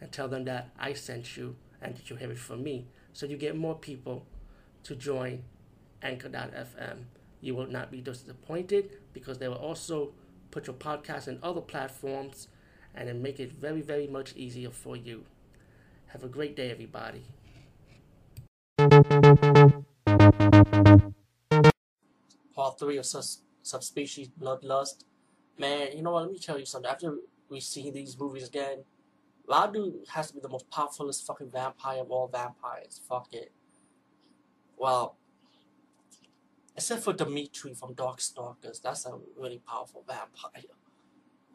and tell them that I sent you and that you have it from me. So you get more people to join Anchor.fm. You will not be disappointed because they will also put your podcast in other platforms and then make it very, very much easier for you. Have a great day, everybody. Part 3 of sus- Subspecies Bloodlust. Man, you know what? Let me tell you something. After we see these movies again, Radu has to be the most powerfulest fucking vampire of all vampires. Fuck it. Well, except for Dimitri from Darkstalkers, that's a really powerful vampire.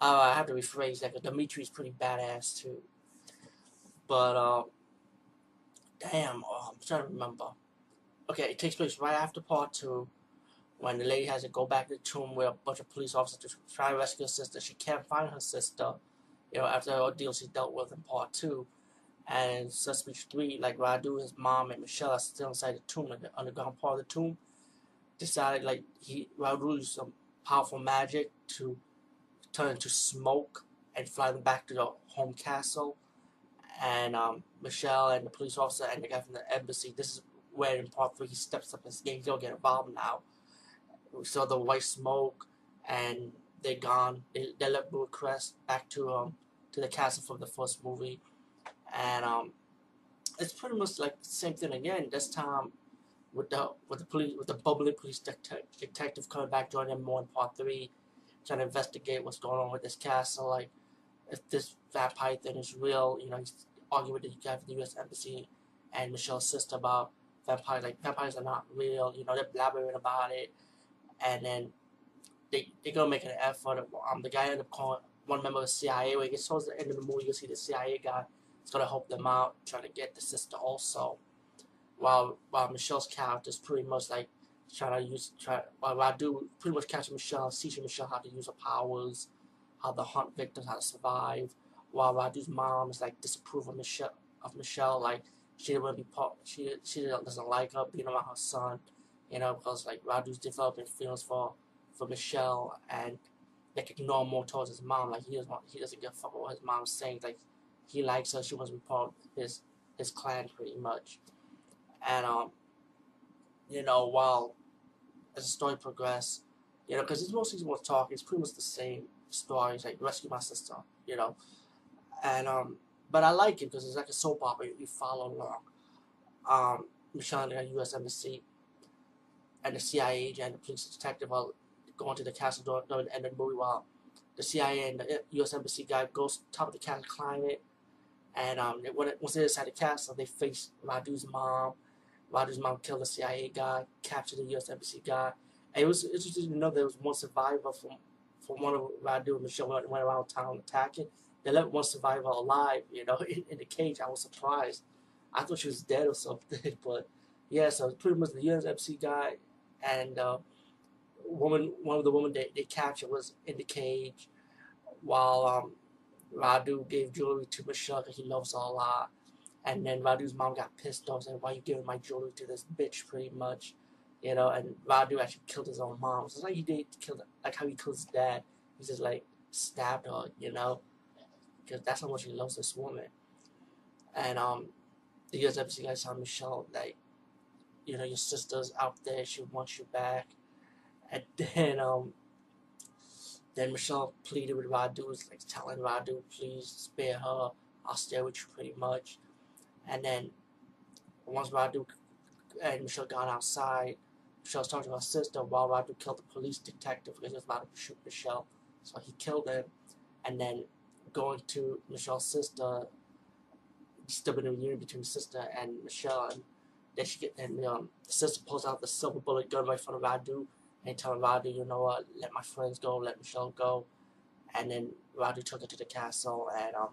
Uh, I have to rephrase that because Dimitri's pretty badass too. But, uh, damn, oh, I'm trying to remember. Okay, it takes place right after part two when the lady has to go back to the tomb where a bunch of police officers try to rescue her sister. She can't find her sister, you know, after the ordeal she dealt with in part two. And Subspecies 3, like Radu, his mom, and Michelle are still inside the tomb, like the underground part of the tomb. Decided, like, he Radu used some powerful magic to turn into smoke and fly them back to the home castle. And um, Michelle and the police officer and the guy from the embassy, this is where in part 3 he steps up his game. He'll get involved now we saw the white smoke, and they're gone. They, they left Bucharest back to um to the castle from the first movie, and um, it's pretty much like the same thing again. This time, with the with the police with the bubbly police detective, detective coming back joining them more in part three, trying to investigate what's going on with this castle. Like, if this vampire thing is real, you know, he's arguing with the guy from the U.S. embassy and Michelle's sister about vampires. Like, vampires are not real. You know, they're blabbering about it and then they they gonna make an effort. Um, the guy ended up calling one member of the CIA. When it gets towards the end of the movie, you see the CIA guy is gonna help them out, trying to get the sister also. While while Michelle's character is pretty much like trying to use try while Radu pretty much catching Michelle, teaching Michelle how to use her powers, how to hunt victims, how to survive. While Radu's mom is like disapprove of Michelle of Michelle, like she didn't want to be part. She she doesn't like her being around her son you know, because like Radu's developing feelings for for Michelle and like ignore more towards his mom. Like he doesn't want, he doesn't give a fuck what his mom's saying. Like he likes her, she be part of his his clan pretty much. And um, you know, while as the story progresses, you know, because it's mostly more talking, it's pretty much the same story. It's like rescue my sister, you know, and um, but I like it because it's like a soap opera. You, you follow along. Um, Michelle and the U.S. Embassy and the CIA agent and the police detective are going to the castle door end of the movie while the CIA and the U.S. Embassy guy goes top of the castle, climb it, and um, once they're inside the castle, they face Radu's mom. Radu's mom killed the CIA guy, captured the U.S. Embassy guy. And it was interesting to know there was one survivor from from one of Radu and Michelle went, went around town attacking. They left one survivor alive, you know, in, in the cage. I was surprised. I thought she was dead or something, but yeah, so pretty much the U.S. Embassy guy and uh, woman, one of the women they, they captured was in the cage, while um, Radu gave jewelry to Michelle because he loves her a lot. And then Radu's mom got pissed off, saying, "Why you giving my jewelry to this bitch?" Pretty much, you know. And Radu actually killed his own mom. So it's like he did kill, like how he killed his dad. He just like stabbed her, you know, because that's how much he loves this woman. And um, the US episode guys saw Michelle like you know, your sister's out there, she wants you back. And then, um, then Michelle pleaded with Radu, like telling Radu, please spare her, I'll stay with you pretty much. And then, once Radu and Michelle got outside, Michelle was talking to her sister while Radu killed the police detective because he was about to shoot Michelle. So he killed him. And then, going to Michelle's sister, disturbing the union between sister and Michelle, and then she get and um, the sister pulls out the silver bullet gun right of Radu and told Radu, you know what, let my friends go, let Michelle go. And then Radu took her to the castle and um,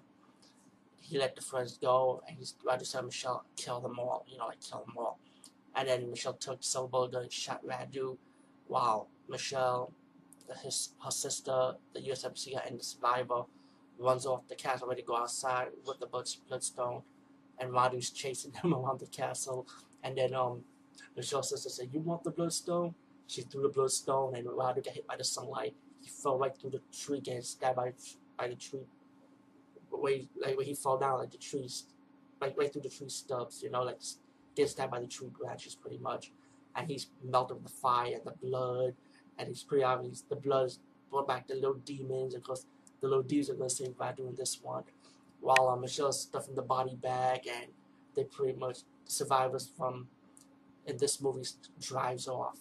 he let the friends go, and about to say Michelle kill them all, you know, like kill them all. And then Michelle took Silver and shot Radu, while Michelle, his her sister, the USMC, and the survivor runs off the castle ready to go outside with the bloodstone, and Radu's chasing them around the castle. And then um, Michelle's sister said, "You want the bloodstone?" She threw the bloodstone, and Radu got hit by the sunlight. He fell right through the tree, getting stabbed by by the tree. Where like where he fell down, like the trees, like right through the tree stubs, you know, like get stabbed by the tree branches, pretty much. And he's melted with the fire and the blood, and he's pretty obvious the blood brought back the little demons, of course the little demons are gonna save Radu in this one. While uh, Michelle's stuffing the body bag and they pretty much survivors from in this movie drives off.